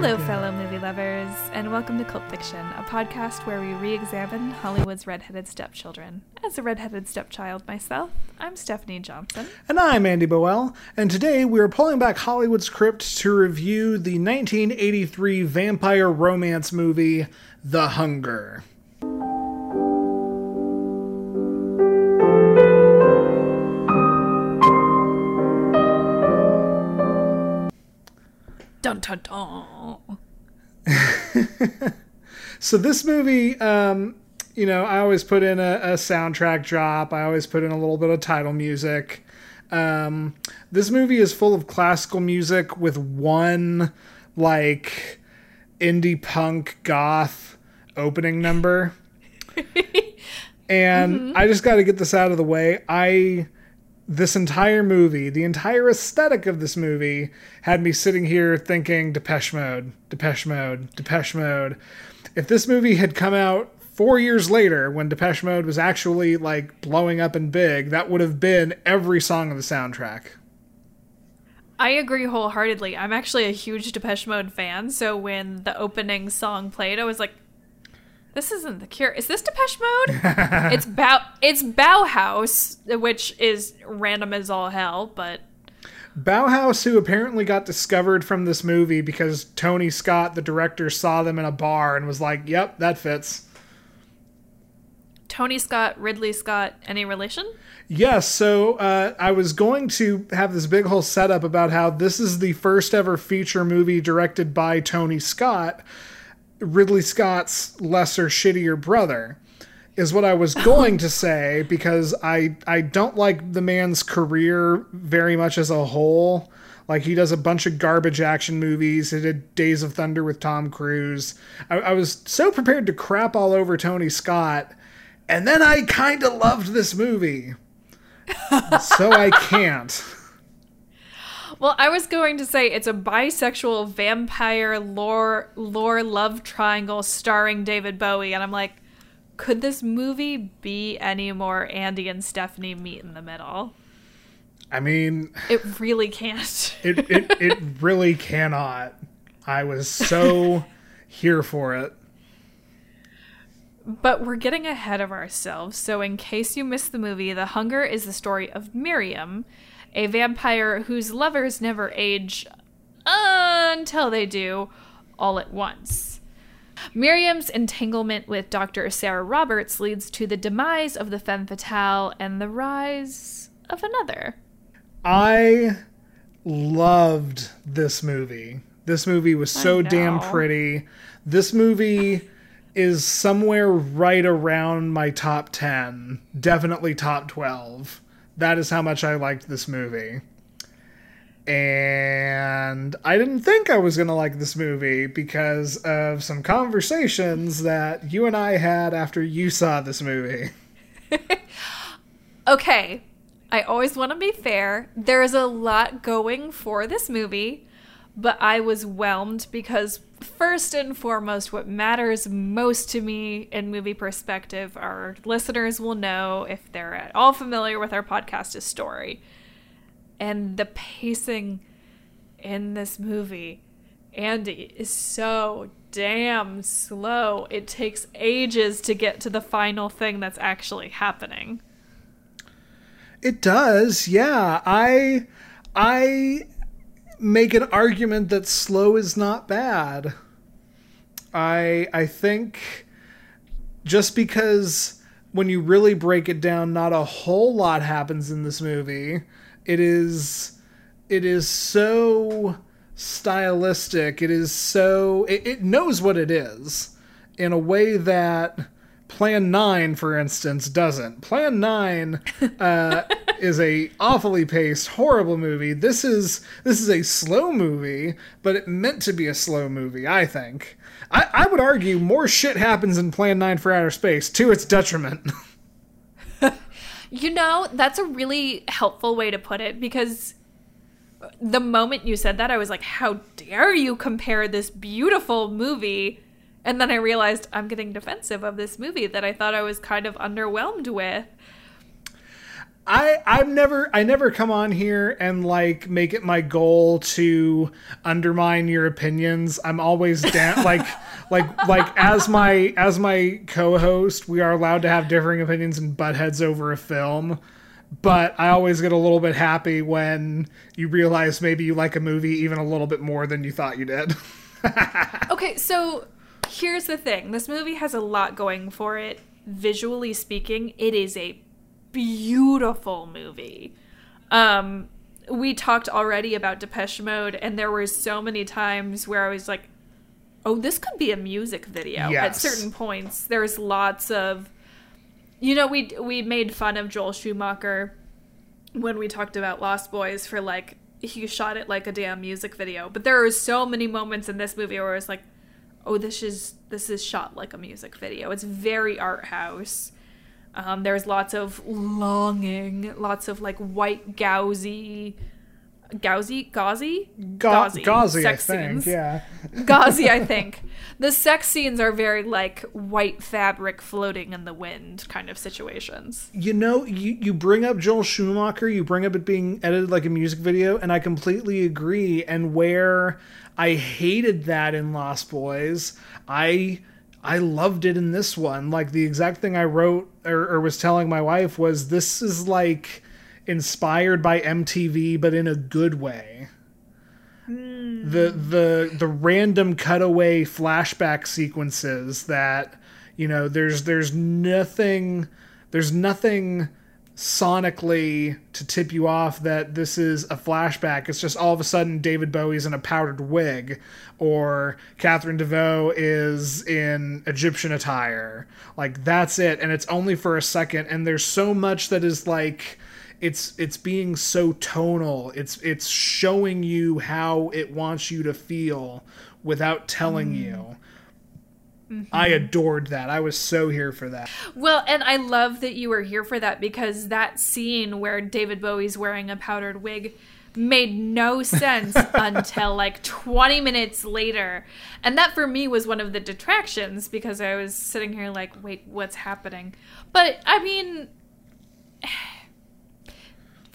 Hello, fellow movie lovers, and welcome to Cult Fiction, a podcast where we re examine Hollywood's redheaded stepchildren. As a redheaded stepchild myself, I'm Stephanie Johnson. And I'm Andy Boel, and today we are pulling back Hollywood's crypt to review the 1983 vampire romance movie, The Hunger. Dun dun dun. So this movie, um, you know, I always put in a, a soundtrack drop. I always put in a little bit of title music. Um, this movie is full of classical music with one like indie punk goth opening number. and I just got to get this out of the way. I this entire movie, the entire aesthetic of this movie had me sitting here thinking Depeche Mode, Depeche Mode, Depeche Mode. If this movie had come out 4 years later when Depeche Mode was actually like blowing up and big, that would have been every song of the soundtrack. I agree wholeheartedly. I'm actually a huge Depeche Mode fan, so when the opening song played, I was like, this isn't the cure. Is this Depeche Mode? it's Bow it's Bauhaus, which is random as all hell, but Bauhaus, who apparently got discovered from this movie because Tony Scott, the director, saw them in a bar and was like, yep, that fits. Tony Scott, Ridley Scott, any relation? Yes, so uh, I was going to have this big whole setup about how this is the first ever feature movie directed by Tony Scott, Ridley Scott's lesser, shittier brother, is what I was going to say because I I don't like the man's career very much as a whole. Like he does a bunch of garbage action movies. He did Days of Thunder with Tom Cruise. I, I was so prepared to crap all over Tony Scott, and then I kind of loved this movie. so I can't. Well, I was going to say it's a bisexual vampire lore lore love triangle starring David Bowie, and I'm like, could this movie be any more Andy and Stephanie meet in the middle? I mean, It really can't. it, it, it really cannot. I was so here for it. But we're getting ahead of ourselves, so in case you missed the movie, The Hunger is the story of Miriam, a vampire whose lovers never age until they do all at once. Miriam's entanglement with Dr. Sarah Roberts leads to the demise of the femme fatale and the rise of another. I loved this movie. This movie was so damn pretty. This movie is somewhere right around my top 10, definitely top 12. That is how much I liked this movie. And I didn't think I was going to like this movie because of some conversations that you and I had after you saw this movie. Okay, I always want to be fair. There is a lot going for this movie, but I was whelmed because, first and foremost, what matters most to me in movie perspective, our listeners will know if they're at all familiar with our podcast, is story. And the pacing in this movie, Andy, is so damn slow. It takes ages to get to the final thing that's actually happening. It does, yeah. I I make an argument that slow is not bad. I I think just because when you really break it down, not a whole lot happens in this movie. It is it is so stylistic. It is so it, it knows what it is in a way that Plan 9, for instance, doesn't. Plan 9 uh, is a awfully paced, horrible movie. This is this is a slow movie, but it meant to be a slow movie, I think. I, I would argue more shit happens in Plan 9 for Outer Space, to its detriment. You know, that's a really helpful way to put it because the moment you said that, I was like, how dare you compare this beautiful movie? And then I realized I'm getting defensive of this movie that I thought I was kind of underwhelmed with. I I've never I never come on here and like make it my goal to undermine your opinions. I'm always down like like like as my as my co-host, we are allowed to have differing opinions and butt heads over a film. But I always get a little bit happy when you realize maybe you like a movie even a little bit more than you thought you did. Okay, so here's the thing. This movie has a lot going for it. Visually speaking, it is a beautiful movie. Um we talked already about Depeche Mode and there were so many times where I was like, "Oh, this could be a music video." At certain points, there's lots of you know, we we made fun of Joel Schumacher when we talked about Lost Boys for like he shot it like a damn music video. But there are so many moments in this movie where it's like, oh, this is this is shot like a music video. It's very art house. Um, there's lots of longing, lots of like white gauzy, gauzy, gauzy, Ga- Gauzy, I sex scenes. Yeah. Gauzy, I think. The sex scenes are very like white fabric floating in the wind kind of situations. You know, you, you bring up Joel Schumacher, you bring up it being edited like a music video, and I completely agree. And where I hated that in Lost Boys, I I loved it in this one. Like the exact thing I wrote or, or was telling my wife was this is like inspired by MTV, but in a good way. The the the random cutaway flashback sequences that you know there's there's nothing there's nothing sonically to tip you off that this is a flashback. It's just all of a sudden David Bowie's in a powdered wig, or Catherine Deneuve is in Egyptian attire. Like that's it, and it's only for a second. And there's so much that is like it's it's being so tonal. It's it's showing you how it wants you to feel without telling mm. you. Mm-hmm. I adored that. I was so here for that. Well, and I love that you were here for that because that scene where David Bowie's wearing a powdered wig made no sense until like 20 minutes later. And that for me was one of the detractions because I was sitting here like, wait, what's happening? But I mean,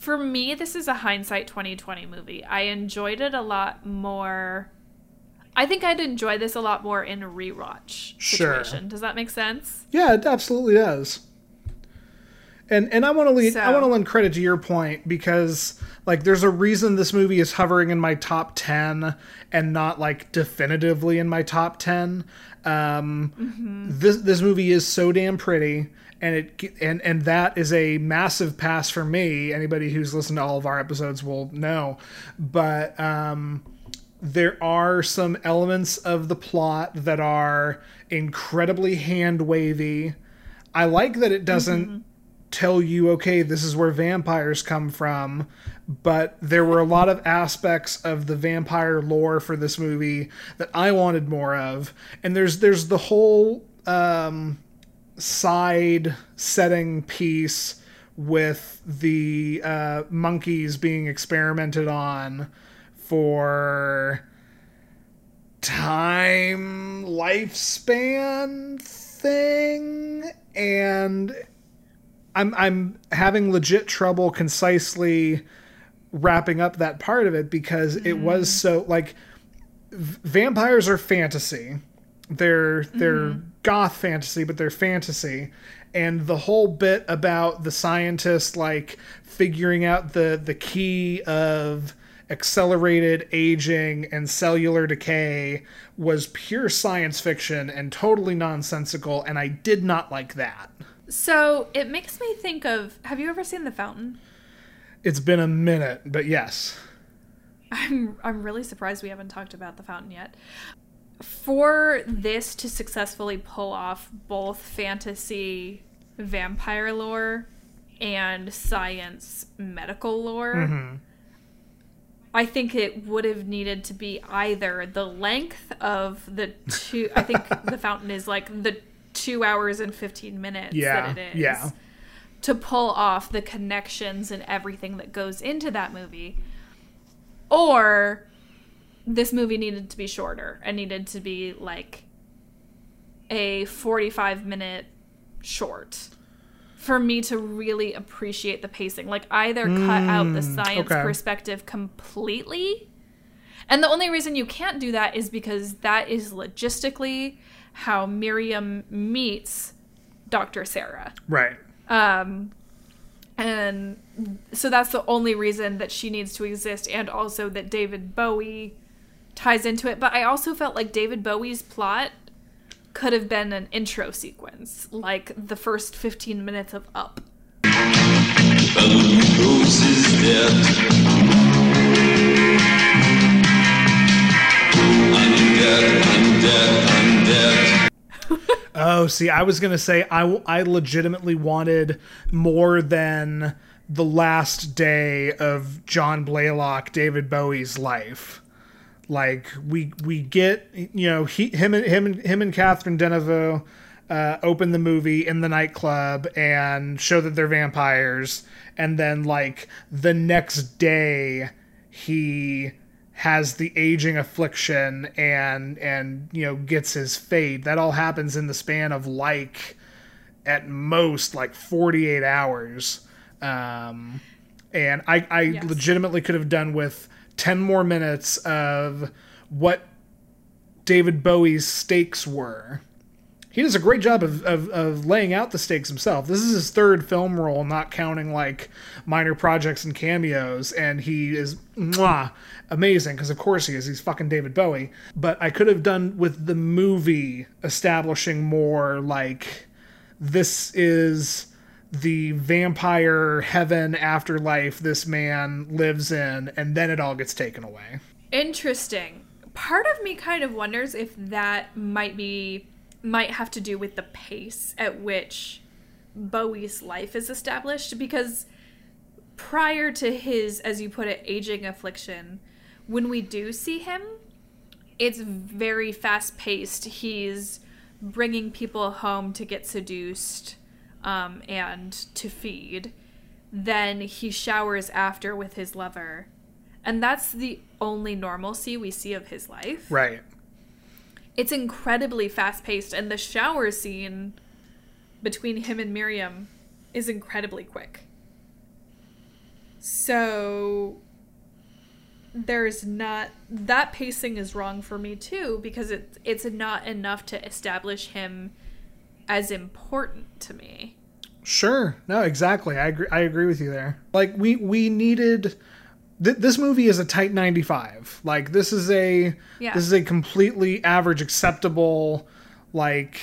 for me, this is a hindsight 2020 movie. I enjoyed it a lot more. I think I'd enjoy this a lot more in a rewatch Sure. situation. Does that make sense? Yeah, it absolutely does. And and I want to lead I want to lend credit to your point because like there's a reason this movie is hovering in my top 10 and not like definitively in my top 10. Um this this movie is so damn pretty and it and and that is a massive pass for me. Anybody who's listened to all of our episodes will know. But um there are some elements of the plot that are incredibly hand wavy. I like that it doesn't tell you, okay, this is where vampires come from, but there were a lot of aspects of the vampire lore for this movie that I wanted more of. And there's there's the whole um, side setting piece with the uh, monkeys being experimented on for time lifespan thing. And I'm I'm having legit trouble concisely wrapping up that part of it because it was so like v- vampires are fantasy. They're they're goth fantasy, but they're fantasy. And the whole bit about the scientist like figuring out the the key of accelerated aging and cellular decay was pure science fiction and totally nonsensical and I did not like that. So it makes me think of have you ever seen The Fountain? It's been a minute, but yes. I'm I'm really surprised we haven't talked about The Fountain yet. For this to successfully pull off both fantasy vampire lore and science medical lore, mm-hmm. I think it would have needed to be either the length of the two. I think The Fountain is like the two hours and 15 minutes Yeah, that it is. yeah. To pull off the connections and everything that goes into that movie. Or this movie needed to be shorter and needed to be like a 45 minute short for me to really appreciate the pacing. Like either cut out the science okay. perspective completely. And the only reason you can't do that is because that is logistically how Miriam meets Dr. Sarah. Right. Um, and so that's the only reason that she needs to exist, and also that David Bowie ties into it. But I also felt like David Bowie's plot could have been an intro sequence, like the first 15 minutes of Up. Oh, see, I was gonna say I I legitimately wanted more than the last day of John Blaylock, David Bowie's life. Like we we get you know he him and him and him and Catherine Deneuve uh, open the movie in the nightclub and show that they're vampires, and then like the next day he has the aging affliction and and you know gets his fate. That all happens in the span of like at most like 48 hours. Um, and I, I Yes. legitimately could have done with 10 more minutes of what David Bowie's stakes were. He does a great job of, of, of laying out the stakes himself. This is his third film role, not counting like minor projects and cameos, and he is mwah, amazing because of course he is. He's fucking David Bowie. But I could have done with the movie establishing more like this is the vampire heaven afterlife this man lives in, and then it all gets taken away. Interesting. Part of me kind of wonders if that might be might have to do with the pace at which Bowie's life is established because prior to his as you put it aging affliction when we do see him it's very fast paced he's bringing people home to get seduced um, and to feed then he showers after with his lover and that's the only normalcy we see of his life Right. it's incredibly fast paced and the shower scene between him and Miriam is incredibly quick. So there's not that pacing is wrong for me too because it it's not enough to establish him as important to me. Sure. No, exactly. I agree. I agree with you there. Like we we needed. Th- this movie is a tight 95. Like this is a Yeah. this is a completely average, acceptable. Like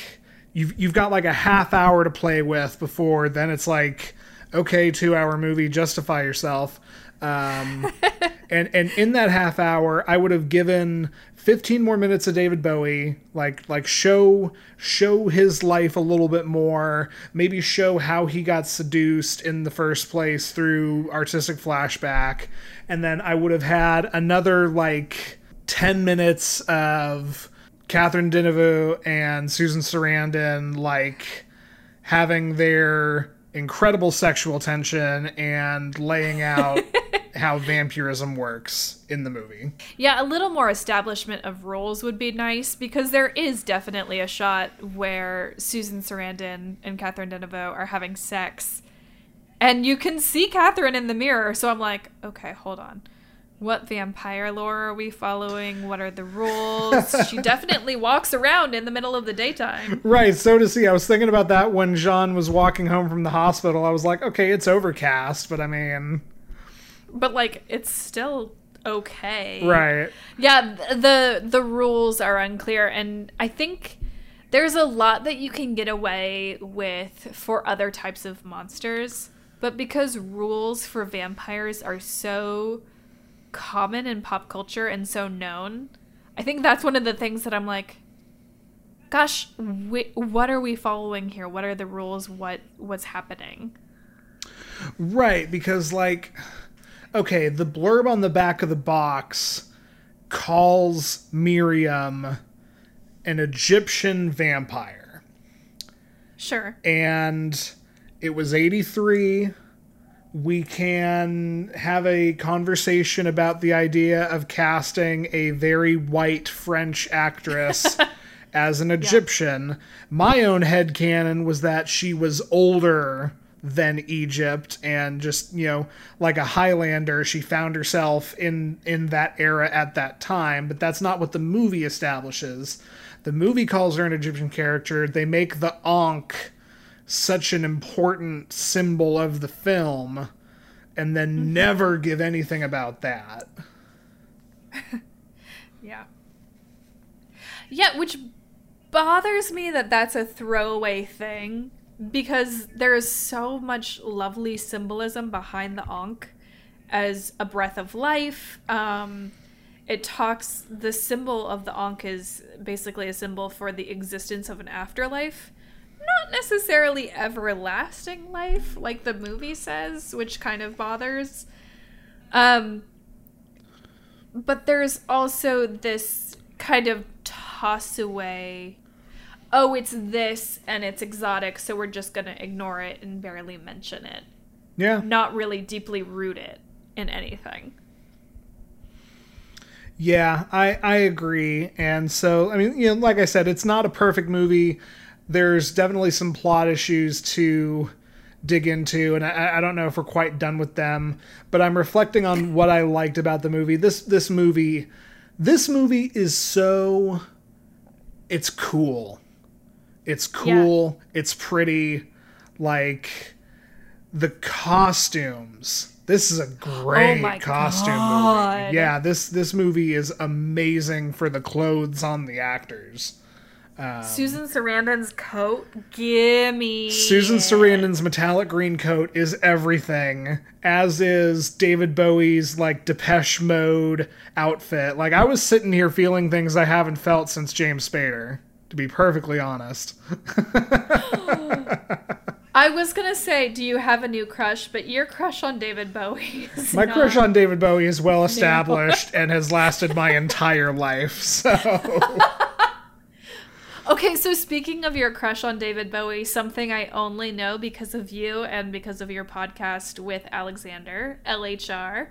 you've you've got like a half hour to play with before then it's like okay, two hour movie, justify yourself. Um, and and in that half hour, I would have given 15 more minutes of David Bowie, like like show show his life a little bit more, maybe show how he got seduced in the first place through artistic flashback, and then I would have had another like 10 minutes of Catherine Deneuve and Susan Sarandon like having their incredible sexual tension and laying out how vampirism works in the movie. Yeah, a little more establishment of roles would be nice because there is definitely a shot where Susan Sarandon and Catherine Deneuve are having sex, and you can see Catherine in the mirror. So I'm like, okay, hold on. What vampire lore are we following? What are the rules? she definitely walks around in the middle of the daytime. Right, so to see. I was thinking about that when John was walking home from the hospital. I was like, okay, it's overcast, but I mean, But like, it's still okay. right. Yeah, th- the the rules are unclear and I think there's a lot that you can get away with for other types of monsters, but because rules for vampires are so common in pop culture and so known, I think that's one of the things that I'm like gosh, wh- what are we following here? What are the rules? What what's happening? Right, because like okay, the blurb on the back of the box calls Miriam an Egyptian vampire. Sure. and it was 83 we can have a conversation about the idea of casting a very white french actress as an egyptian my own head headcanon was that she was older than Egypt and just, you know, like a Highlander, she found herself in in that era at that time, but that's not what the movie establishes. The movie calls her an Egyptian character. They make the Ankh such an important symbol of the film and then never give anything about that. Yeah. Yeah, which bothers me that that's a throwaway thing because there is so much lovely symbolism behind the Ankh as a breath of life. Um, it talks, the symbol of the Ankh is basically a symbol for the existence of an afterlife. Not necessarily everlasting life, like the movie says, which kind of bothers. Um, but there's also this kind of toss away oh it's this and it's exotic so we're just going to ignore it and barely mention it Yeah. not really deeply root it in anything Yeah, I I agree. And so, I mean, you know, like I said, it's not a perfect movie. There's definitely some plot issues to dig into, and I, I don't know if we're quite done with them. But I'm reflecting on what I liked about the movie. This this movie, this movie is so. It's cool. It's cool. It's pretty. Like the costumes. This is a great Oh costume God. movie. Yeah, this this movie is amazing for the clothes on the actors. Um, susan sarandon's coat gimme Susan. Sarandon's metallic green coat is everything, as is David Bowie's like Depeche Mode outfit. Like I was sitting here feeling things I haven't felt since James Spader, to be perfectly honest. i was gonna say do you have a new crush but your crush on david bowie is My crush on David Bowie is well established and has lasted my entire life. So Okay, so speaking of your crush on David Bowie, something I only know because of you and because of your podcast with Alexander, LHR.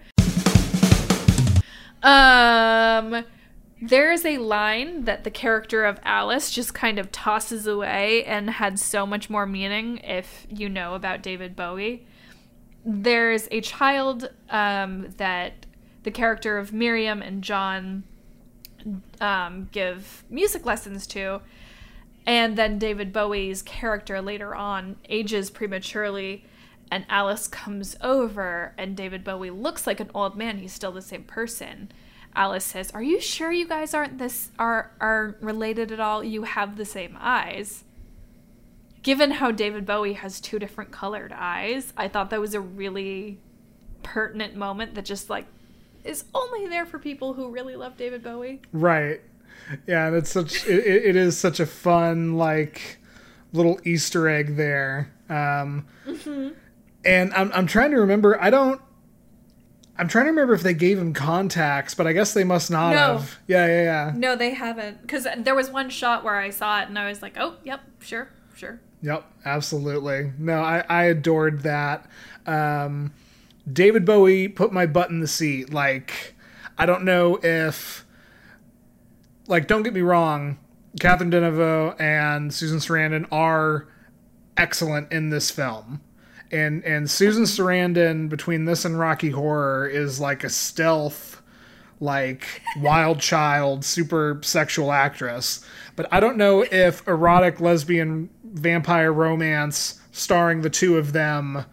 Um there is a line that the character of Alice just kind of tosses away and had so much more meaning if you know about David Bowie. There's a child um, that the character of Miriam and John um, give music lessons to. And then David Bowie's character later on ages prematurely, and Alice comes over, and David Bowie looks like an old man. He's still the same person. Alice says, "Are you sure you guys aren't this are are related at all? You have the same eyes." Given how David Bowie has two different colored eyes, I thought that was a really pertinent moment that just like is only there for people who really love David Bowie. Right. Yeah, and it's such it, it is such a fun like little Easter egg there. Um, And I'm I'm trying to remember. I don't. I'm trying to remember if they gave him contacts, but I guess they must not No. have. Yeah, yeah, yeah. No, they haven't. Because there was one shot where I saw it and I was like, oh, yep, sure, sure. Yep, absolutely. No, I, I adored that. Um, David Bowie put my butt in the seat. Like, I don't know if, like, don't get me wrong, Catherine Deneuve and Susan Sarandon are excellent in this film. And and Susan Sarandon between this and Rocky Horror is like a stealth like wild child super sexual actress but i don't know if erotic lesbian vampire romance starring the two of them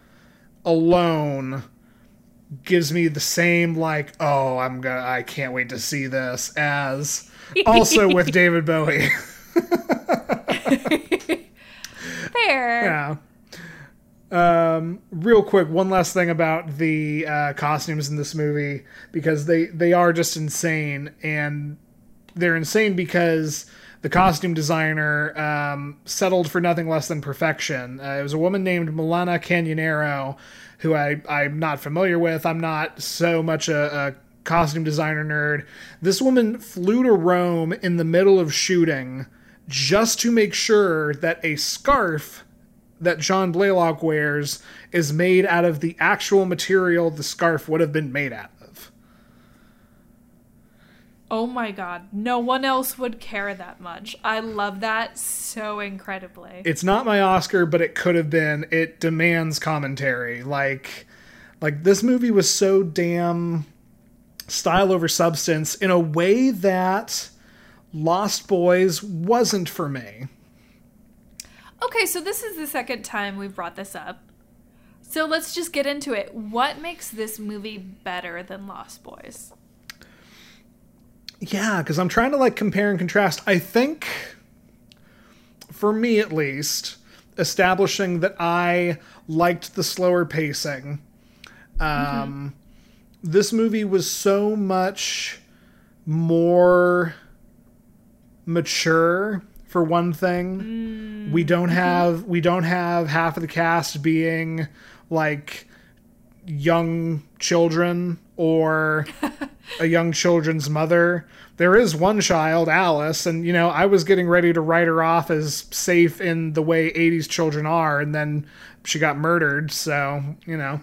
alone gives me the same like oh i'm gonna i can't wait to see this as also with david bowie Fair. yeah um real quick one last thing about the uh costumes in this movie because they they are just insane and they're insane because the costume designer um, settled for nothing less than perfection. Uh, it was a woman named Milena Canonero, who I, I'm not familiar with. I'm not so much a, a costume designer nerd. This woman flew to Rome in the middle of shooting just to make sure that a scarf that John Blaylock wears is made out of the actual material the scarf would have been made out of. Oh my god, no one else would care that much. I love that so incredibly. It's not my Oscar, but it could have been. It demands commentary. Like like this movie was so damn style over substance in a way that Lost Boys wasn't for me. Okay, so this is the second time we've brought this up. So let's just get into it. What makes this movie better than Lost Boys? Yeah, because I'm trying to like compare and contrast. I think, for me at least, establishing that I liked the slower pacing. Um, This movie was so much more mature. For one thing, mm. we don't mm-hmm. have we don't have half of the cast being like young children or a young children's mother. There is one child, Alice, and you know, I was getting ready to write her off as safe in the way 80s children are, and then she got murdered, so, you know.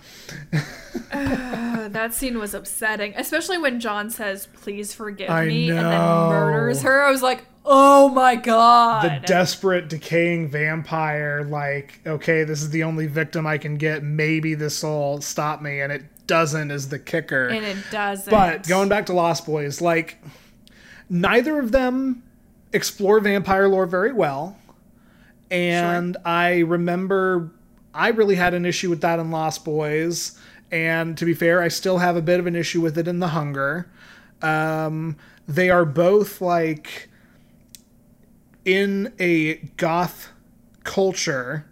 Uh, that scene was upsetting, especially when John says, "Please forgive I me," and then murders her. I was like, "Oh my god!" The desperate, decaying vampire, like, okay, this is the only victim I can get. Maybe this will stop me, and it doesn't, is the kicker. and it doesn't. But going back to Lost Boys, like neither of them explore vampire lore very well. And I remember I really had an issue with that in Lost Boys. And to be fair, I still have a bit of an issue with it in The Hunger. Um, they are both like in a goth culture,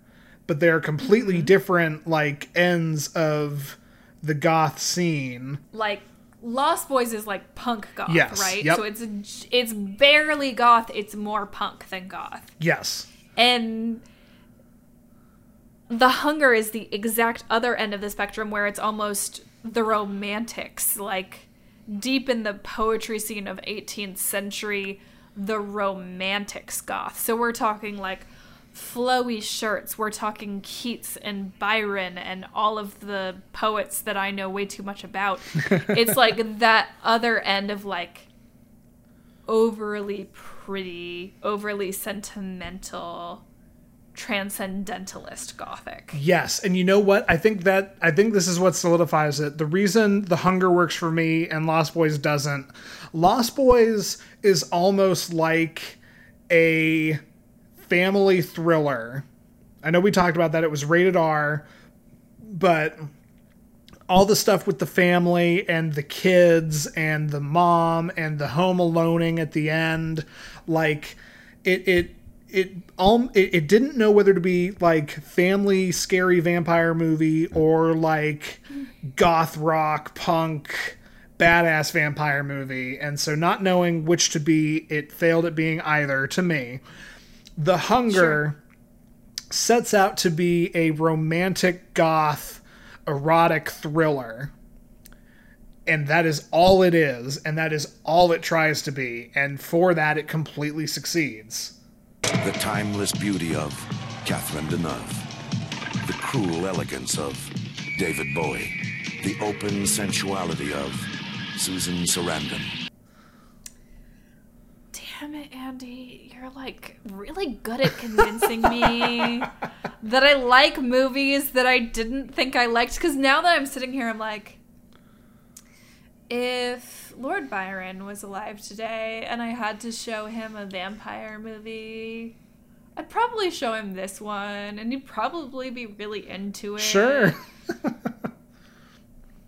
but they're completely different like ends of the goth scene. like Lost Boys is like punk goth, Yes, right? yep. So it's it's barely goth. It's more punk than goth. Yes. And the hunger is the exact other end of the spectrum where it's almost the romantics, like deep in the poetry scene of 18th century, the romantics goth. So we're talking like flowy shirts. We're talking Keats and Byron and all of the poets that I know way too much about. it's like that other end of like overly pretty, overly sentimental, transcendentalist gothic. Yes, and you know what? I think that I think this is what solidifies it. The reason The Hunger works for me and Lost Boys doesn't. Lost Boys is almost like a family thriller. I know we talked about that. It was rated R, but all the stuff with the family and the kids and the mom and the home aloning at the end, like it it it all it, it didn't know whether to be like family scary vampire movie or like goth rock punk badass vampire movie. And so not knowing which to be it failed at being either to me the hunger sets out to be a romantic goth erotic thriller and that is all it is and that is all it tries to be and for that it completely succeeds The timeless beauty of Catherine Deneuve. The cruel elegance of David Bowie. The open sensuality of Susan Sarandon. Damn it, Andy. You're like really good at convincing me that I like movies that I didn't think I liked. Because now that I'm sitting here, I'm like, if Lord Byron was alive today and I had to show him a vampire movie, I'd probably show him this one and he'd probably be really into it. sure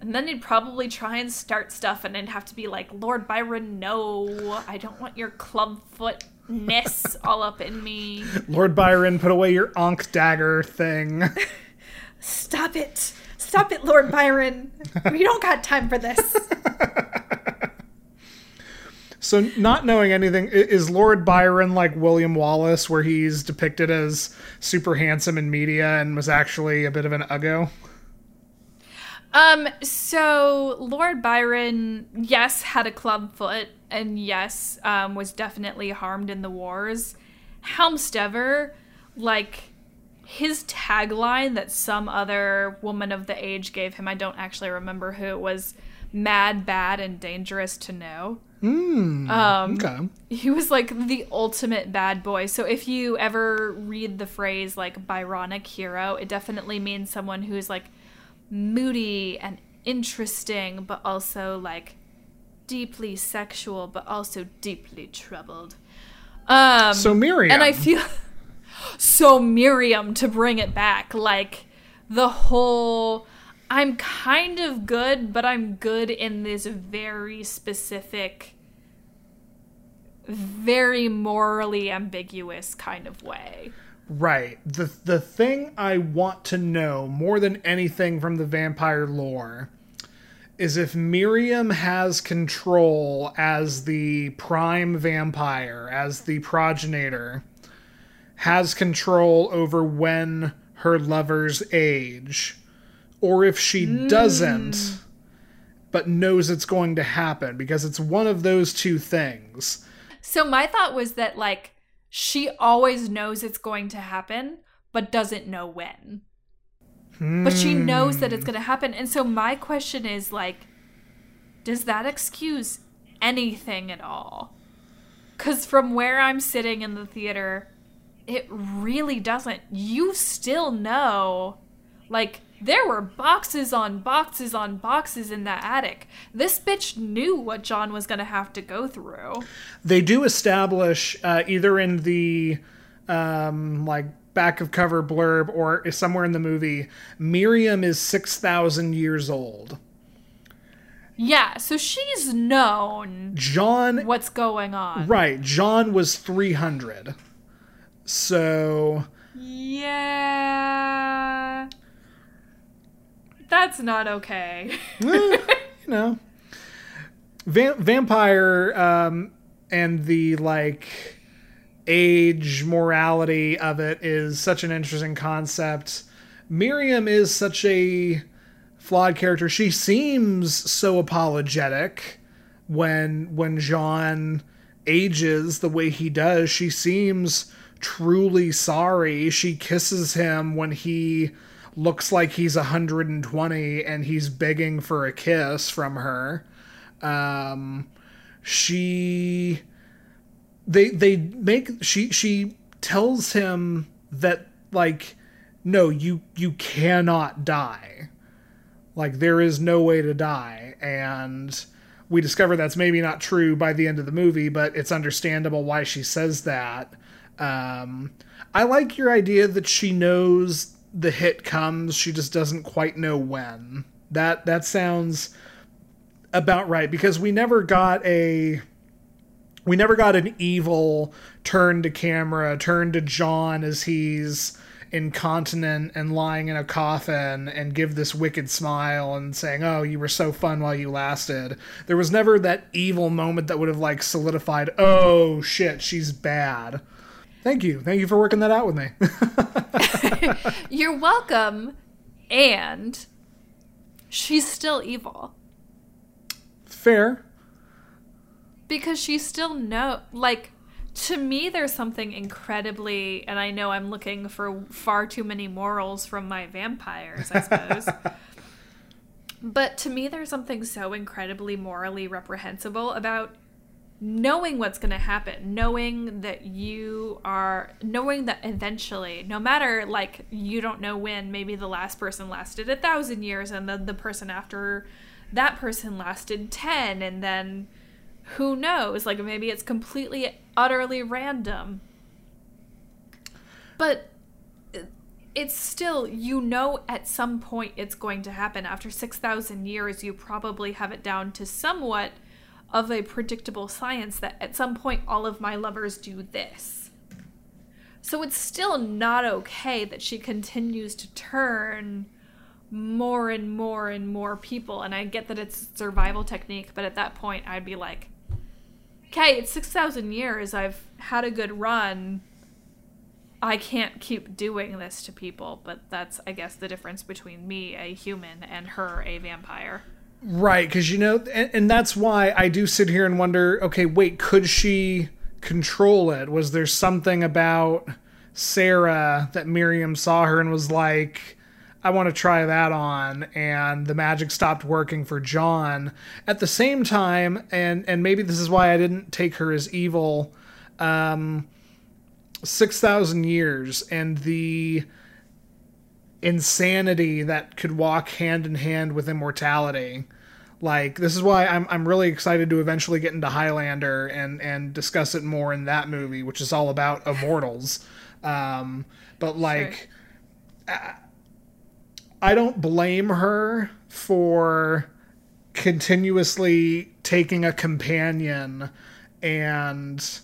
And then he'd probably try and start stuff, and I'd have to be like, Lord Byron, no, I don't want your clubfootness all up in me. lord byron put away your ankh dagger thing Stop it. Stop it, Lord Byron. We don't got time for this. so not knowing anything is lord byron like william wallace where he's depicted as super handsome in media and was actually a bit of an uggo Um, so Lord Byron, yes, had a club foot, and yes, um, was definitely harmed in the wars. Helmstever, like his tagline that some other woman of the age gave him, I don't actually remember who it was, mad, bad, and dangerous to know. Um, Okay. he was like the ultimate bad boy. So if you ever read the phrase like Byronic hero, it definitely means someone who's like moody and interesting, but also like deeply sexual, but also deeply troubled. Um, So Miriam. and I feel so Miriam to bring it back, like the whole. I'm kind of good, but I'm good in this very specific, very morally ambiguous kind of way. Right. The the thing I want to know more than anything from the vampire lore is if Miriam has control as the prime vampire, as the progenitor, has control over when her lovers age, or if she doesn't, hmm. but knows it's going to happen, because it's one of those two things. So my thought was that like she always knows it's going to happen, but doesn't know when. But she knows that it's hmm. going to happen. And so my question is like does that excuse anything at all? Cuz from where I'm sitting in the theater, it really doesn't. You still know like there were boxes on boxes on boxes in that attic. This bitch knew what John was going to have to go through. they do establish uh, either in the um, like back of cover blurb or somewhere in the movie miriam is 6000 years old Yeah, so she's known john what's going on. right john was 300 so Yeah. That's not okay. you know. Va- vampire um, and the like age morality of it is such an interesting concept. Miriam is such a flawed character. She seems so apologetic when when john ages the way he does. She seems truly sorry. She kisses him when he looks like he's 120 and he's begging for a kiss from her. Um she they they make she she tells him that like no you you cannot die. Like there is no way to die. And we discover that's maybe not true by the end of the movie but it's understandable why she says that. Um i like your idea that she knows the hit comes she just doesn't quite know when that that sounds about right because we never got a we never got an evil turn to camera, turn to John as he's incontinent and lying in a coffin and give this wicked smile and saying, "Oh, you were so fun while you lasted." There was never that evil moment that would have like solidified, "Oh shit, she's bad." Thank you. Thank you for working that out with me. You're welcome. And she's still evil. Fair. because she still know like to me there's something incredibly and i know i'm looking for far too many morals from my vampires i suppose but to me there's something so incredibly morally reprehensible about knowing what's going to happen knowing that you are knowing that eventually no matter like you don't know when maybe the last person lasted a thousand years and then the person after that person lasted 10 and then who knows? Like maybe it's completely utterly random. But it's still you know at some point it's going to happen. After 6000 years you probably have it down to somewhat of a predictable science that at some point all of my lovers do this. So it's still not okay that she continues to turn more and more and more people and i get that it's survival technique but at that point i'd be like okay it's 6000 years i've had a good run. I can't keep doing this to people but that's i guess the difference between me a human and her a vampire Right, because you know, and, and that's why I do sit here and wonder. Okay, wait, could she control it? Was there something about Sarah that Miriam saw her and was like, I want to try that on, and the magic stopped working for John. At the same time, and and maybe this is why I didn't take her as evil. Um, six thousand years and the insanity that could walk hand in hand with immortality. Like this is why I'm I'm really excited to eventually get into Highlander and and discuss it more in that movie, which is all about immortals. Um, but like. I don't blame her for continuously taking a companion and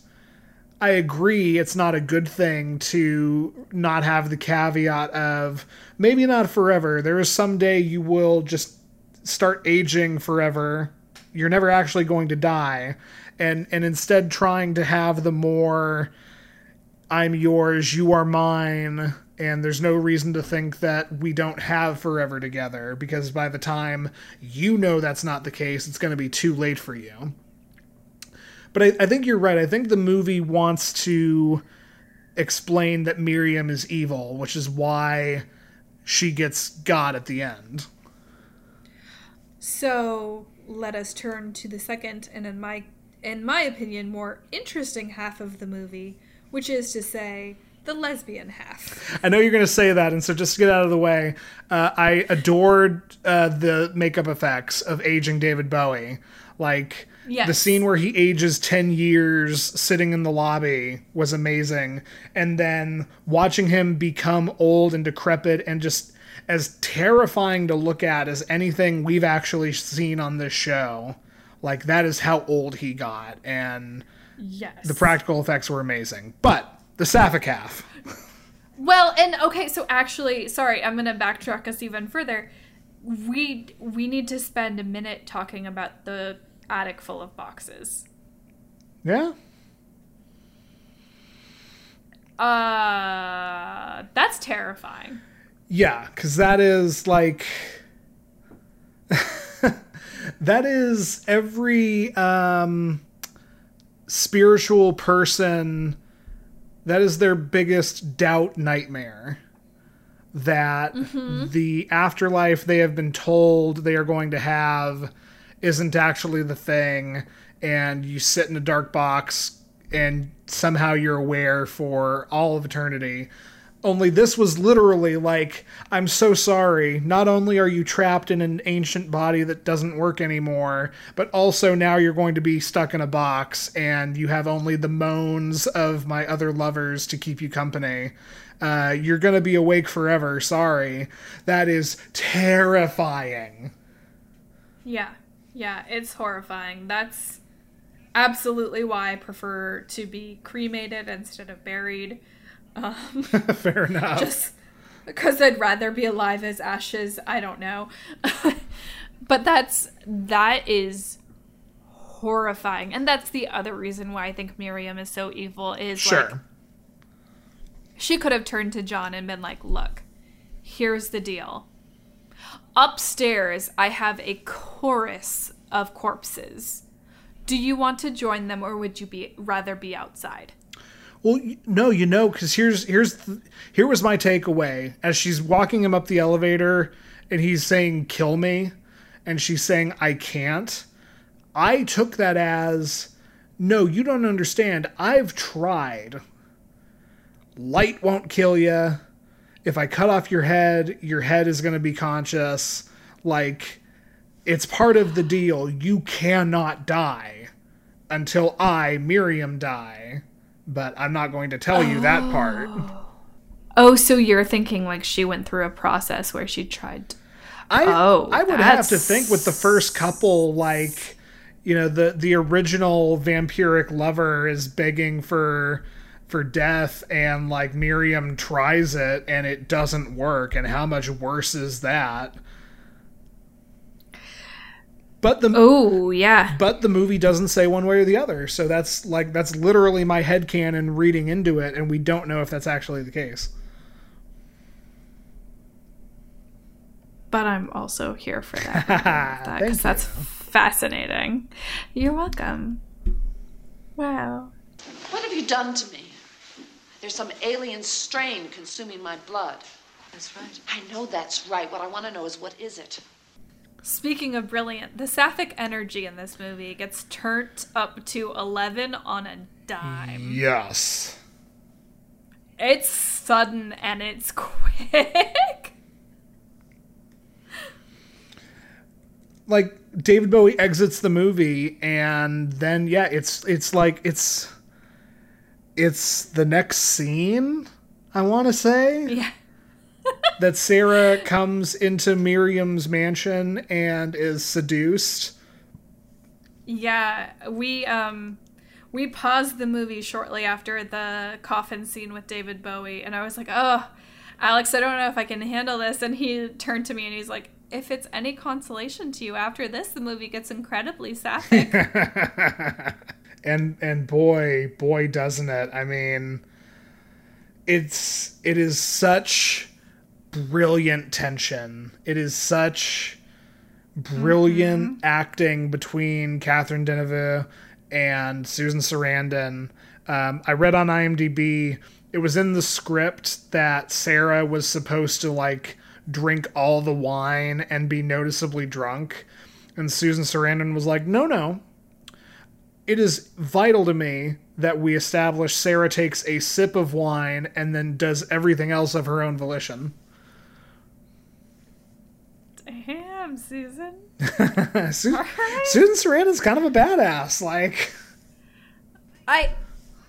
I agree it's not a good thing to not have the caveat of maybe not forever. There is someday you will just start aging forever. You're never actually going to die. And and instead trying to have the more I'm yours, you are mine, and there's no reason to think that we don't have forever together because by the time you know that's not the case, it's going to be too late for you. But I, I, think you're right. I think the movie wants to explain that Miriam is evil, which is why she gets God at the end. So let us turn to the second and in my in my opinion more interesting half of the movie, which is to say the lesbian half. I know you're going to say that, and so just to get out of the way, uh, I adored uh, the makeup effects of aging David Bowie. Like yes. the scene where he ages ten years sitting in the lobby was amazing, and then watching him become old and decrepit and just as terrifying to look at as anything we've actually seen on this show. Like that is how old he got, and yes, the practical effects were amazing, but the sapphic half. Well, and okay, so actually, sorry, I'm gonna backtrack us even further. We we need to spend a minute talking about the attic full of boxes. Yeah. Uh, that's terrifying. Yeah, because that is like. that is every um, spiritual person that is their biggest doubt nightmare that mm-hmm. the afterlife they have been told they are going to have isn't actually the thing and you sit in a dark box and somehow you're aware for all of eternity only this was literally like, I'm so sorry. Not only are you trapped in an ancient body that doesn't work anymore, but also now you're going to be stuck in a box and you have only the moans of my other lovers to keep you company. Uh, you're going to be awake forever. Sorry. That is terrifying. Yeah. Yeah, it's horrifying. That's absolutely why I prefer to be cremated instead of buried um, Fair enough. Just because I'd rather be alive as ashes. I don't know. but that's that is horrifying, and that's the other reason why I think Miriam is so evil. Is sure. like she could have turned to John and been like, "Look, here's the deal. Upstairs, I have a chorus of corpses. Do you want to join them, or would you be rather be outside?" Well, no, you know, because here's here's the, here was my takeaway as she's walking him up the elevator, and he's saying "kill me," and she's saying "I can't." I took that as no, you don't understand. I've tried. Light won't kill you. If I cut off your head, your head is going to be conscious. Like, it's part of the deal. You cannot die until I, Miriam, die but I'm not going to tell you that part. Oh, oh so you're thinking like she went through a process where she tried. To... I oh, I would that's... have to think with the first couple, like you know, the the original vampiric lover is begging for for death, and like Miriam tries it and it doesn't work, and how much worse is that? But the Oh, yeah. But the movie doesn't say one way or the other. So that's like that's literally my head canon reading into it and we don't know if that's actually the case. But I'm also here for that. that Cuz that's fascinating. You're welcome. Wow. What have you done to me? There's some alien strain consuming my blood. That's right. I know that's right. What I want to know is what is it? Speaking of brilliant, the sapphic energy in this movie gets turned up to 11 on a dime. Yes. It's sudden and it's quick. Like David Bowie exits the movie and then yeah, it's it's like it's it's the next scene, I want to say. yeah. that Sarah comes into Miriam's mansion and is seduced. Yeah, we um we paused the movie shortly after the coffin scene with David Bowie and I was like, "Oh, Alex, I don't know if I can handle this." And he turned to me and he's like, "If it's any consolation to you, after this the movie gets incredibly sapphic." and and boy, boy doesn't it. I mean, it's it is such brilliant tension. It is such brilliant acting between Catherine Deneuve and Susan Sarandon. Um, I read on IMDb it was in the script that Sarah was supposed to like drink all the wine and be noticeably drunk, and Susan Sarandon was like, "No, no, it is vital to me that we establish Sarah takes a sip of wine and then does everything else of her own volition. Damn, Susan. Su- Susan Sarandon's kind of a badass. Like, I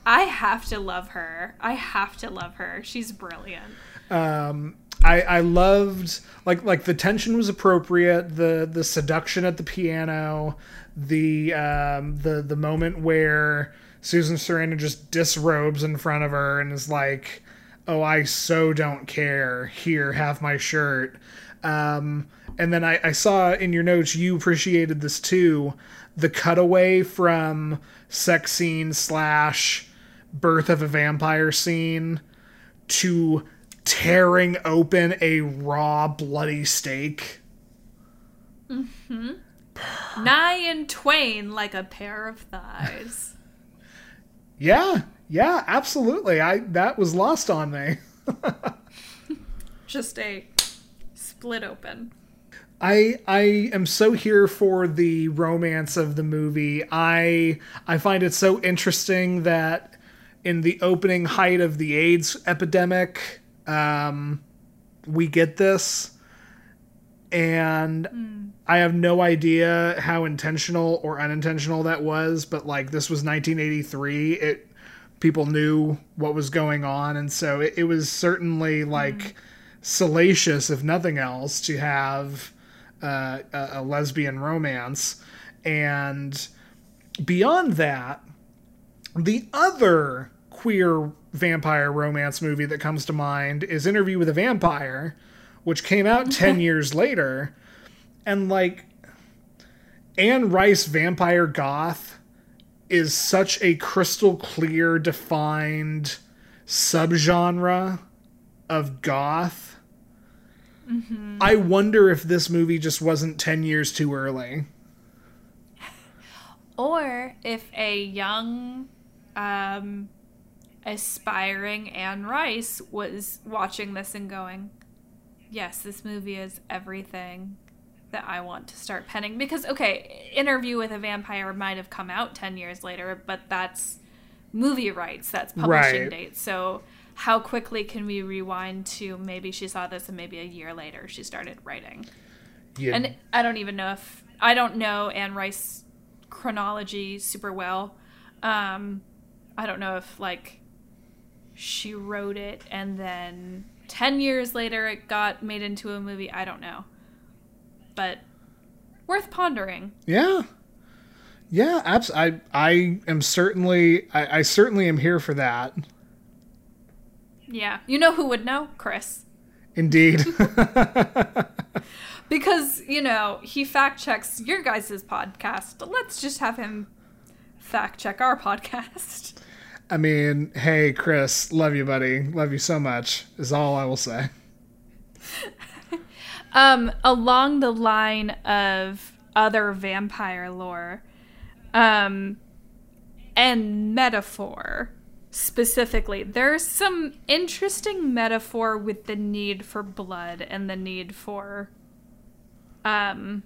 I have to love her. I have to love her. She's brilliant. Um, I I loved like like the tension was appropriate. The the seduction at the piano, the um the the moment where Susan Sarandon just disrobes in front of her and is like, "Oh, I so don't care. Here, have my shirt." Um, and then I, I saw in your notes you appreciated this too, the cutaway from sex scene slash birth of a vampire scene to tearing open a raw bloody steak. Mm-hmm. Nigh and twain like a pair of thighs. Yeah, yeah, absolutely. I that was lost on me. Just a split open. I I am so here for the romance of the movie. I I find it so interesting that in the opening height of the AIDS epidemic, um, we get this, and I have no idea how intentional or unintentional that was. But like this was 1983, it people knew what was going on, and so it, it was certainly like salacious, if nothing else, to have uh, a, a lesbian romance. And beyond that, the other queer vampire romance movie that comes to mind is Interview with a Vampire, which came out 10 years later. And like, Anne Rice Vampire Goth is such a crystal clear, defined subgenre of goth. I wonder if this movie just wasn't 10 years too early. Or if a young, um, aspiring Anne Rice was watching this and going, yes, this movie is everything that I want to start penning. Because, okay, Interview with a Vampire might have come out 10 years later, but that's movie rights, that's publishing Right. dates. So, how quickly can we rewind to maybe she saw this and maybe a year later she started writing? Yeah. And I don't even know if I don't know Anne Rice chronology super well. Um, I don't know if like she wrote it and then ten years later it got made into a movie. I don't know, but worth pondering. Yeah. Yeah, abs- I I am certainly I, I certainly am here for that. Yeah, you know who would know, Chris, Indeed. because you know he fact checks your guys' podcast. Let's just have him fact check our podcast. I mean, hey Chris, love you buddy. Love you so much. Is all I will say. um along the line of other vampire lore um and metaphor specifically. There's some interesting metaphor with the need for blood and the need for um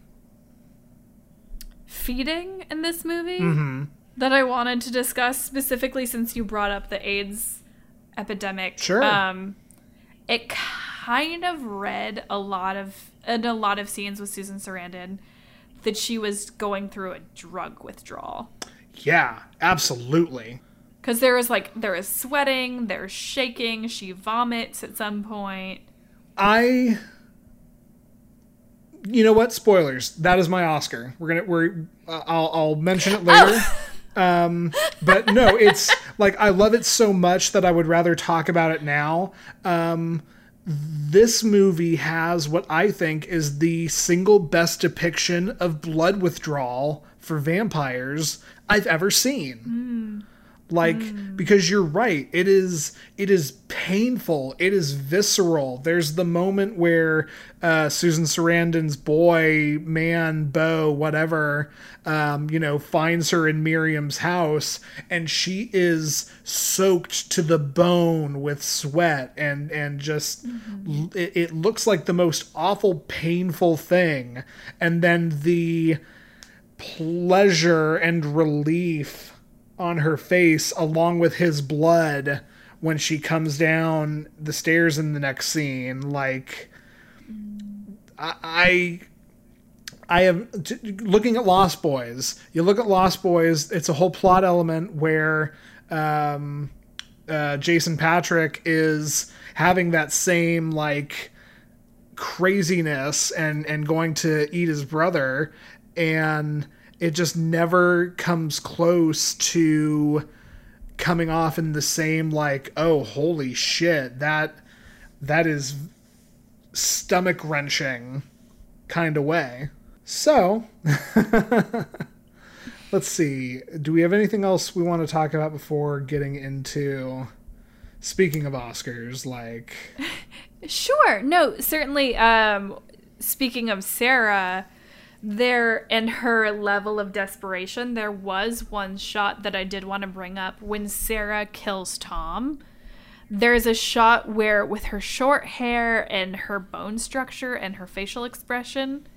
feeding in this movie that I wanted to discuss specifically since you brought up the AIDS epidemic. Sure. Um it kind of read a lot of in a lot of scenes with Susan Sarandon that she was going through a drug withdrawal. Yeah, absolutely. Because there is like there is sweating, there's shaking, she vomits at some point. I You know what? Spoilers. That is my Oscar. We're to we're uh, I'll I'll mention it later. Um but no, it's like I love it so much that I would rather talk about it now. Um this movie has what I think is the single best depiction of blood withdrawal for vampires I've ever seen. Like because you're right, it is it is painful, it is visceral. There's the moment where uh, Susan Sarandon's boy, man, Bo, whatever, um, you know, finds her in Miriam's house, and she is soaked to the bone with sweat, and and just l- it, it looks like the most awful, painful thing, and then the pleasure and relief on her face along with his blood when she comes down the stairs in the next scene. Like i i, am t- looking at lost boys you look at lost boys it's a whole plot element where um uh, jason patric is having that same like craziness and and going to eat his brother. And it just never comes close to coming off in the same like oh holy shit that that is stomach wrenching kind of way. So let's see. Do we have anything else we want to talk about before getting into speaking of oscars? Like Sure. No, certainly um speaking of Sarah, there and her level of desperation, there was one shot that I did want to bring up when Sarah kills Tom. There's a shot where with her short hair and her bone structure and her facial expression,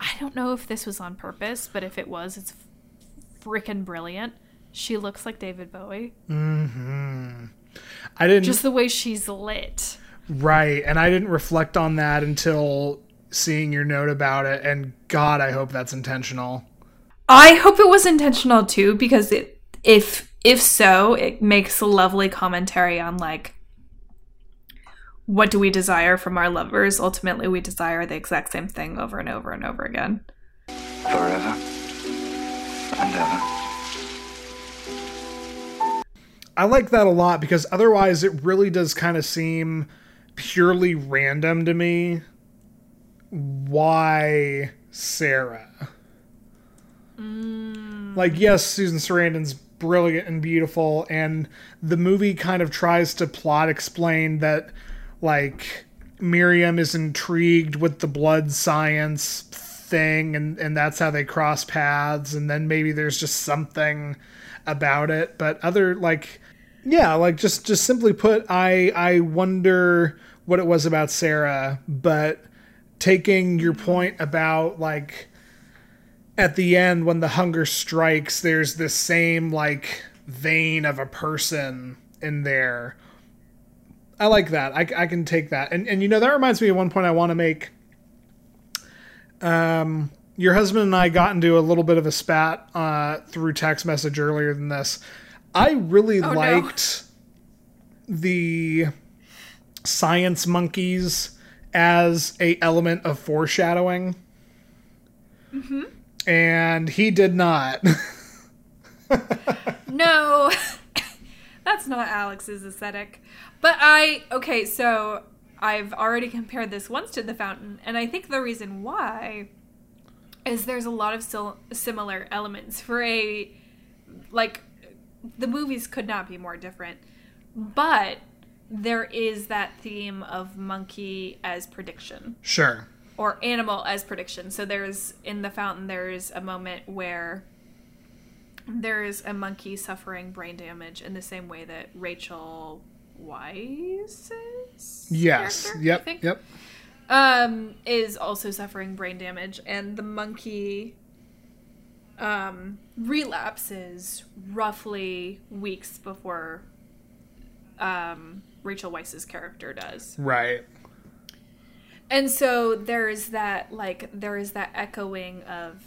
I don't know if this was on purpose, but if it was, it's freaking brilliant. She looks like David Bowie. Mm-hmm. i didn't Just the way she's lit. Right, and I didn't reflect on that until seeing your note about it, and God, I hope that's intentional. I hope it was intentional too, because it, if if so, it makes a lovely commentary on like what do we desire from our lovers? Ultimately, we desire the exact same thing over and over and over again. Forever and ever. I like that a lot because otherwise it really does kind of seem purely random to me. Why Sarah? Like, yes, Susan Sarandon's brilliant and beautiful, and the movie kind of tries to plot explain that, like, Miriam is intrigued with the blood science thing, and, and that's how they cross paths, and then maybe there's just something about it. But other, like, yeah, like just just simply put, I I wonder what it was about Sarah, but taking your point about like at the end when the hunger strikes, there's this same like vein of a person in there. I like that. I, I can take that. And and you know that reminds me of one point I want to make. Um, your husband and I got into a little bit of a spat uh, through text message earlier than this. I really no. liked the science monkeys as a element of foreshadowing. Mm-hmm. And he did not. No, that's not Alex's aesthetic. But I okay, so I've already compared this once to the fountain, and I think the reason why is there's a lot of sil- similar elements for a like the movies could not be more different, but there is that theme of monkey as prediction sure. or animal as prediction. So there's in the fountain there's a moment where there is a monkey suffering brain damage in the same way that Rachel Weisz's Yes. Yep. Yep. um, is also suffering brain damage, and the monkey um, relapses roughly weeks before um, Rachel Weisz's character does. Right. And so there's that like there is that echoing of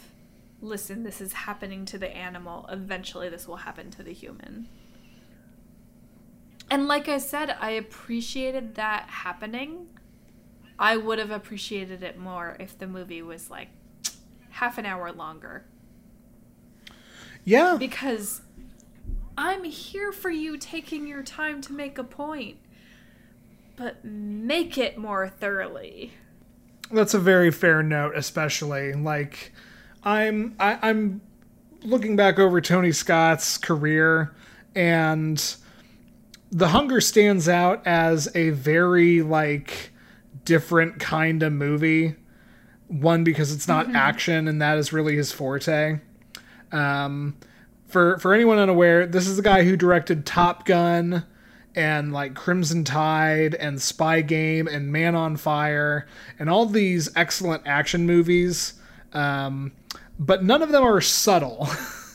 listen, this is happening to the animal. Eventually this will happen to the human. And like I said, I appreciated that happening. I would have appreciated it more if the movie was like half an hour longer Yeah. because I'm here for you taking your time to make a point. But make it more thoroughly. That's a very fair note, especially like I'm I, I'm looking back over Tony Scott's career and The Hunger stands out as a very like different kind of movie. One because it's not action and that is really his forte. Um for for anyone unaware, this is the guy who directed Top Gun and like Crimson Tide and Spy Game and Man on Fire and all these excellent action movies. Um, but none of them are subtle.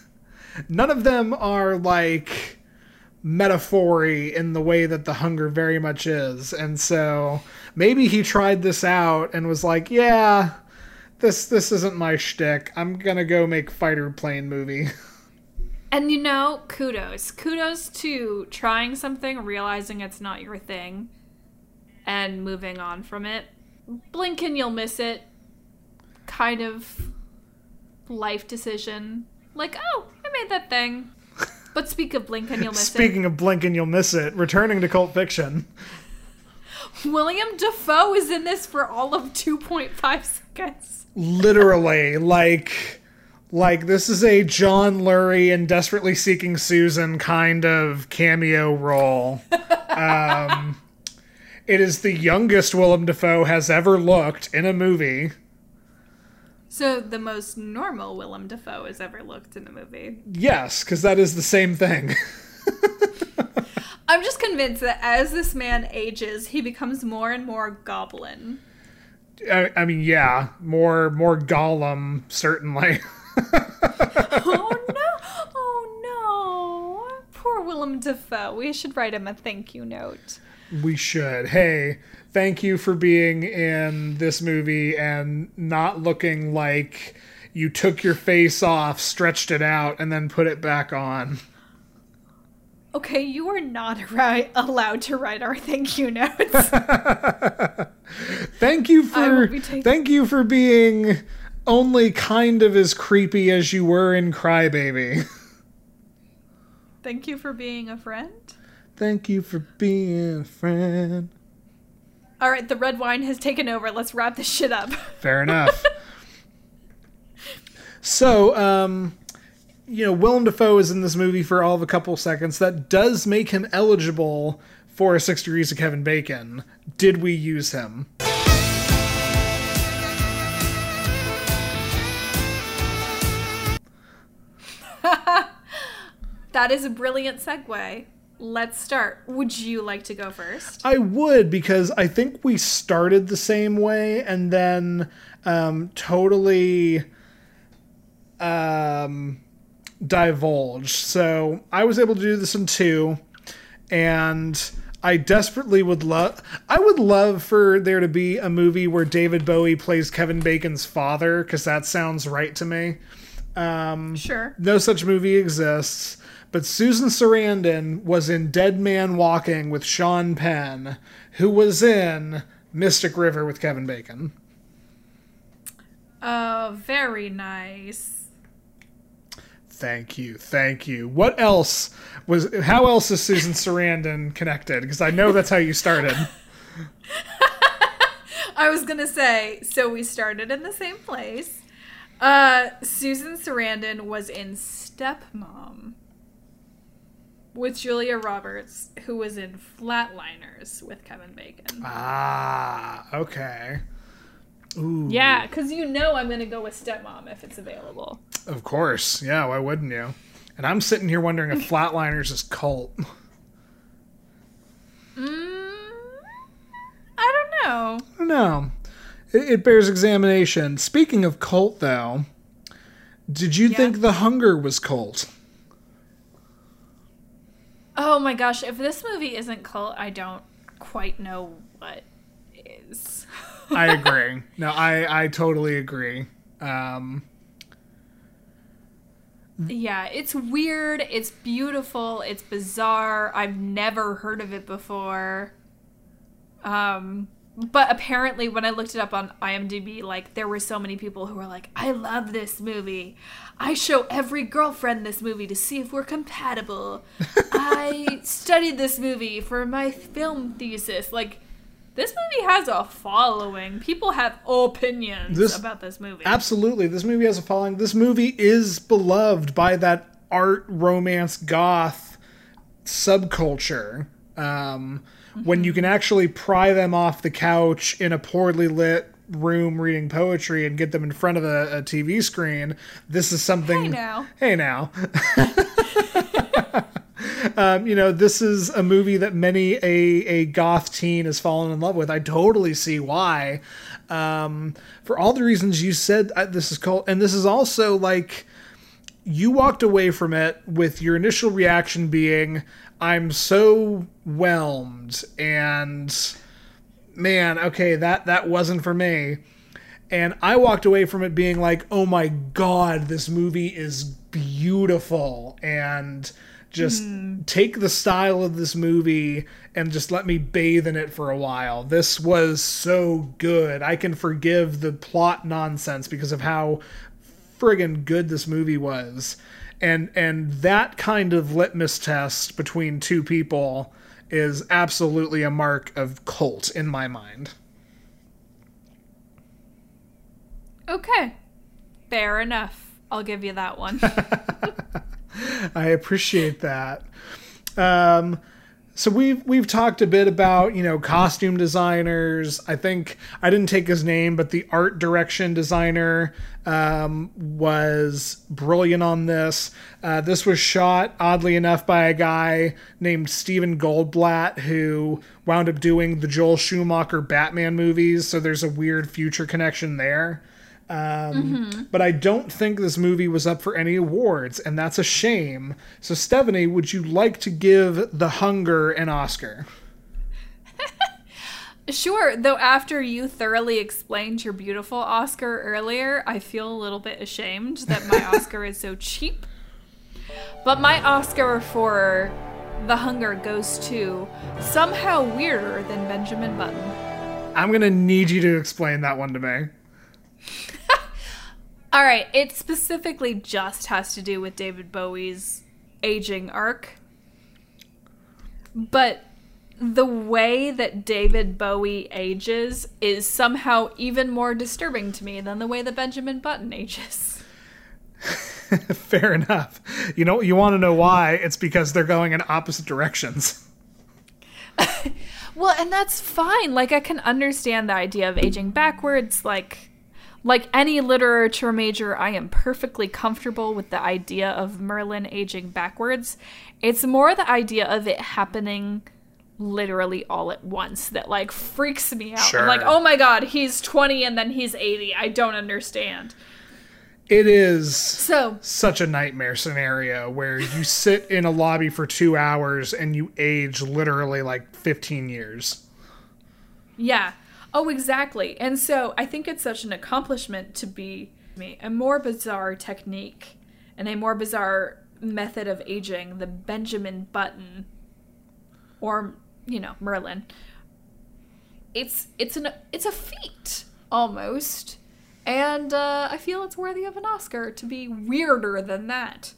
none of them are like metaphory in the way that the hunger very much is. And so maybe he tried this out and was like, yeah, this this isn't my shtick. I'm gonna go make fighter plane movie. And you know, kudos. Kudos to trying something, realizing it's not your thing, and moving on from it. Blink and you'll miss it. Kind of life decision. Like, oh, I made that thing. But speak of blink and you'll miss it. Speaking of blink and you'll miss it, returning to cult fiction. Willem Dafoe is in this for all of 2.5 seconds. literally like like this is a John Lurie and Desperately Seeking Susan kind of cameo role. Um, it is the youngest Willem Dafoe has ever looked in a movie. So, the most normal Willem Dafoe has ever looked in a movie. Yes, because that is the same thing. I'm just convinced that as this man ages, he becomes more and more goblin. I, I mean, yeah, more more Gollum certainly. oh no! Oh no! Poor Willem Dafoe. We should write him a thank you note. we should. Hey, thank you for being in this movie and not looking like you took your face off, stretched it out, and then put it back on. Okay, you are not right, allowed to write our thank you notes. Thank you for taking- thank you for being only kind of as creepy as you were in Crybaby. thank you for being a friend. thank you for being a friend. All right, the red wine has taken over. Let's wrap this shit up. Fair enough. so, um, you know, Willem Dafoe is in this movie for all of a couple seconds. That does make him eligible for Six Degrees of Kevin Bacon. Did we use him? That is a brilliant segue. Let's start. Would you like to go first? I would because I think we started the same way and then um, totally um, divulged. So I was able to do this in two, and I desperately would love. I would love for there to be a movie where David Bowie plays Kevin Bacon's father because that sounds right to me. Um, sure. No such movie exists. But Susan Sarandon was in Dead Man Walking with Sean Penn, who was in Mystic River with Kevin Bacon. Oh, very nice. Thank you, thank you. What else was? How else is Susan Sarandon connected? Because I know that's how you started. I was gonna say, so we started in the same place. Uh, Susan Sarandon was in Stepmom with Julia Roberts, who was in Flatliners with Kevin Bacon. Ah, okay. Ooh, Yeah, because you know I'm gonna go with Stepmom if it's available. of course. Yeah, why wouldn't you? And I'm sitting here wondering if Flatliners is cult. Mm, I don't know. I don't know. It, it bears examination. Speaking of cult, though, did you think The Hunger was cult? Oh my gosh, if this movie isn't cult, I don't quite know what is. I agree. no, I I totally agree. Um, Yeah, it's weird, it's beautiful, it's bizarre. I've never heard of it before. Um but apparently when I looked it up on IMDb, like there were so many people who were like, "I love this movie. I show every girlfriend this movie to see if we're compatible. I studied this movie for my film thesis." Like this movie has a following. People have opinions This- about this movie. absolutely, this movie has a following. This movie is beloved by that art, romance, goth subculture. Um, When you can actually pry them off the couch in a poorly lit room reading poetry and get them in front of a, a TV screen, this is something. Hey now. Hey now. um, you know, this is a movie that many a, a goth teen has fallen in love with. I totally see why. Um, for all the reasons you said, uh, this is called, and this is also like you walked away from it with your initial reaction being, "I'm so whelmed," and man, okay, that that wasn't for me. And I walked away from it being like, "Oh my god, this movie is beautiful," and just hmm. take the style of this movie and just let me bathe in it for a while. This was so good. I can forgive the plot nonsense because of how friggin' good this movie was. And and that kind of litmus test between two people is absolutely a mark of cult in my mind. Okay. Fair enough. I'll give you that one. I appreciate that. Um, so we've we've talked a bit about you know costume designers. I think I didn't take his name, but the art direction designer um, was brilliant on this. Uh, this was shot oddly enough by a guy named Stephen Goldblatt who wound up doing the Joel Schumacher Batman movies. So there's a weird future connection there. Um, But I don't think this movie was up for any awards, and that's a shame. So, Stephanie, would you like to give The Hunger an Oscar? sure, though after you thoroughly explained your beautiful Oscar earlier, I feel a little bit ashamed that my Oscar is so cheap. But my Oscar for The Hunger goes to somehow weirder than Benjamin Button. I'm going to need you to explain that one to me. All right, it specifically just has to do with David Bowie's aging arc. But the way that David Bowie ages is somehow even more disturbing to me than the way that Benjamin Button ages. Fair enough. You know, you want to know why? It's because they're going in opposite directions. Well, and that's fine. Like I can understand the idea of aging backwards like like any literature major, I am perfectly comfortable with the idea of Merlin aging backwards. It's more the idea of it happening literally all at once that like freaks me out. I'm Sure. like, "Oh my god, he's 20 and then he's 80. I don't understand." It is So, such a nightmare scenario where you sit in a lobby for two hours and you age literally like 15 years. Yeah. Oh, exactly. And so I think it's such an accomplishment to be me a more bizarre technique and a more bizarre method of aging the Benjamin Button or you know Merlin. It's it's an it's a feat almost, and uh, I feel it's worthy of an Oscar to be weirder than that.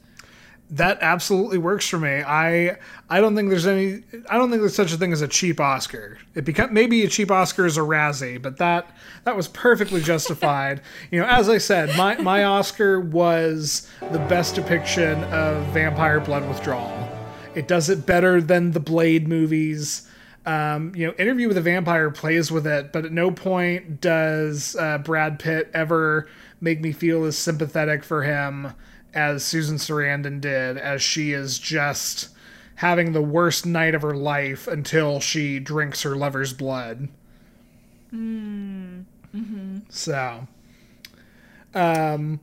That absolutely works for me. I I don't think there's any I don't think there's such a thing as a cheap Oscar. It become maybe a cheap Oscar is a Razzie, but that that was perfectly justified. you know, as I said, my my Oscar was the best depiction of vampire blood withdrawal. It does it better than the Blade movies. Um, you know, Interview with a Vampire plays with it, but at no point does uh, Brad Pitt ever make me feel as sympathetic for him as Susan Sarandon did, as she is just having the worst night of her life until she drinks her lover's blood. So, um,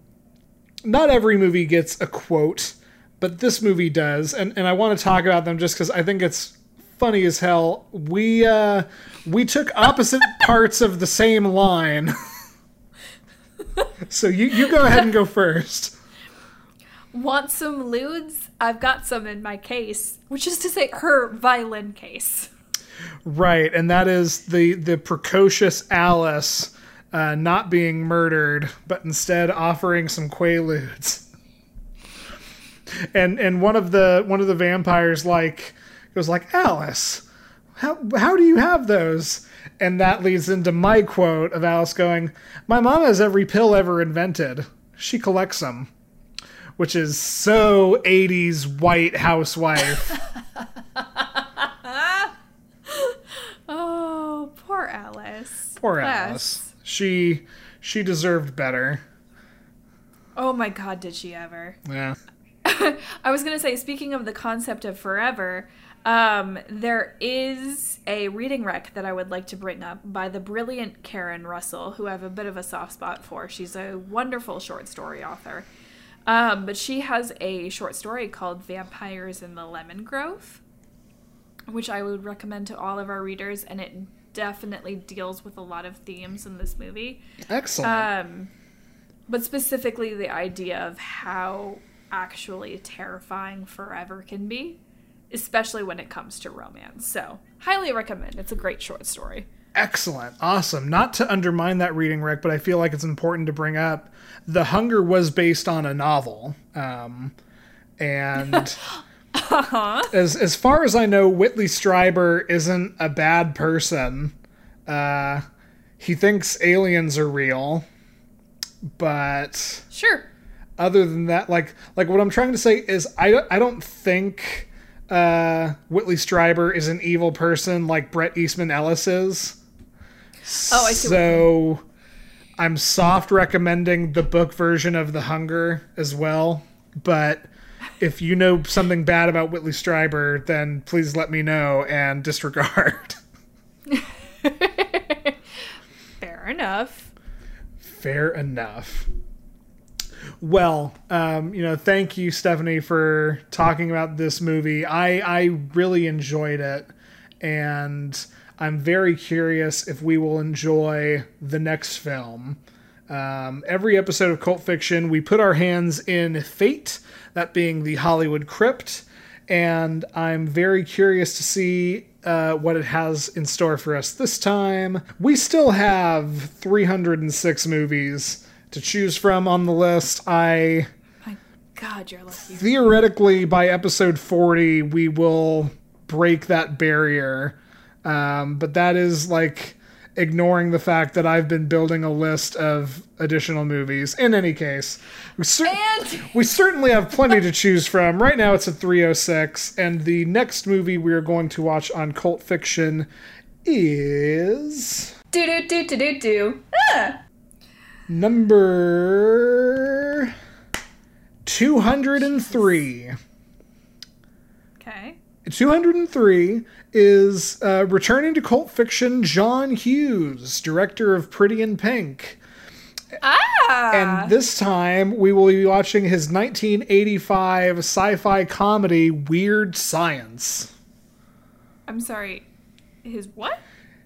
not every movie gets a quote, but this movie does, and and I want to talk about them just because I think it's funny as hell. We uh, we took opposite parts of the same line. so you you go ahead and go first. Want some 'ludes? I've got some in my case, which is to say, her violin case. Right, and that is the the precocious Alice uh, not being murdered, but instead offering some quaaludes. And and one of the one of the vampires like goes like Alice, how how do you have those? And that leads into my quote of Alice going, "My mom has every pill ever invented. She collects them." Which is so 80s white housewife. Oh, poor Alice. Poor Bless. Alice. She she deserved better. Oh my god, did she ever? Yeah. I was gonna say, speaking of the concept of forever, um, there is a reading rec that I would like to bring up by the brilliant Karen Russell, who I have a bit of a soft spot for. She's a wonderful short story author. Um, but she has a short story called Vampires in the Lemon Grove, which I would recommend to all of our readers, and it definitely deals with a lot of themes in this movie. Excellent. Um, but specifically the idea of how actually terrifying forever can be, especially when it comes to romance. So, highly recommend. It's a great short story. Excellent. Awesome. Not to undermine that reading Rick, but I feel like it's important to bring up The Hunger was based on a novel. Um, and as as far as I know, Whitley Strieber isn't a bad person. Uh, he thinks aliens are real, but Sure. other than that, like like what I'm trying to say is I don't- I don't think uh, Whitley Strieber is an evil person like Bret Easton Ellis is. Oh, I see So I'm soft recommending the book version of The Hunger as well, but if you know something bad about Whitley Strieber, then please let me know and disregard. Fair enough. Fair enough. Well, um, you know, thank you, Stephanie, for talking about this movie. I I really enjoyed it, and I'm very curious if we will enjoy the next film. Um, every episode of Cult Fiction, we put our hands in fate, that being the Hollywood Crypt, and I'm very curious to see uh, what it has in store for us this time. We still have 306 movies to choose from on the list. I My God, you're lucky. theoretically by episode 40 we will break that barrier um, but that is like ignoring the fact that i've been building a list of additional movies in any case we, cer- And- we certainly have plenty to choose from right now it's a 306 and the next movie we are going to watch on cult fiction is Do do do do do do. Ah! number 203 Okay. 203 is uh, returning to cult fiction John Hughes, director of Pretty in Pink. Ah. And this time we will be watching his 1985 sci fi comedy Weird Science. I'm sorry. His what?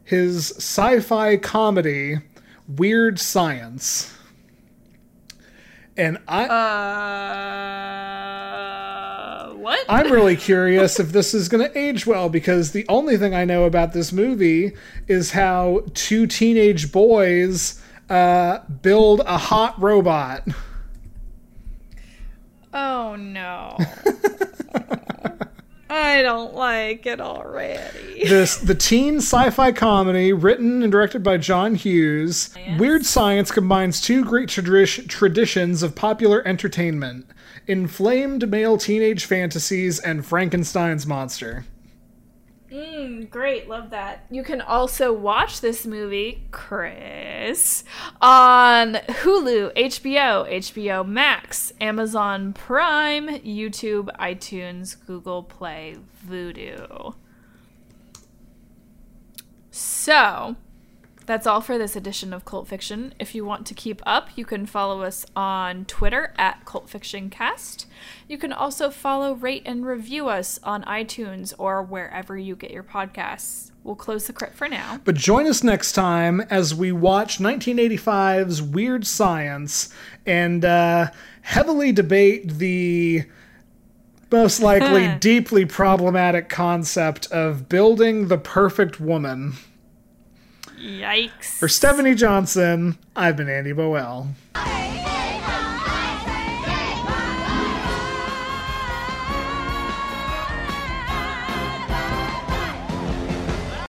His sci fi comedy Weird Science. And I. Uh. What? I'm really curious if this is going to age well because the only thing I know about this movie is how two teenage boys uh, build a hot robot. Oh no. I don't like it already. This the teen sci-fi comedy written and directed by John Hughes. Weird Science combines two great tradi- traditions of popular entertainment: inflamed male teenage fantasies and Frankenstein's monster. Mm, great, love that. You can also watch this movie, Chris, on Hulu, HBO, HBO Max, Amazon Prime, YouTube, iTunes, Google Play, Vudu. So, that's all for this edition of Cult Fiction. If you want to keep up, you can follow us on Twitter at Cult Fiction Cast. You can also follow, rate, and review us on iTunes or wherever you get your podcasts. We'll close the crypt for now. But join us next time as we watch 1985's Weird Science and uh, heavily debate the most likely deeply problematic concept of building the perfect woman. Yikes. For Stephanie Johnson, I've been Andy Bowell.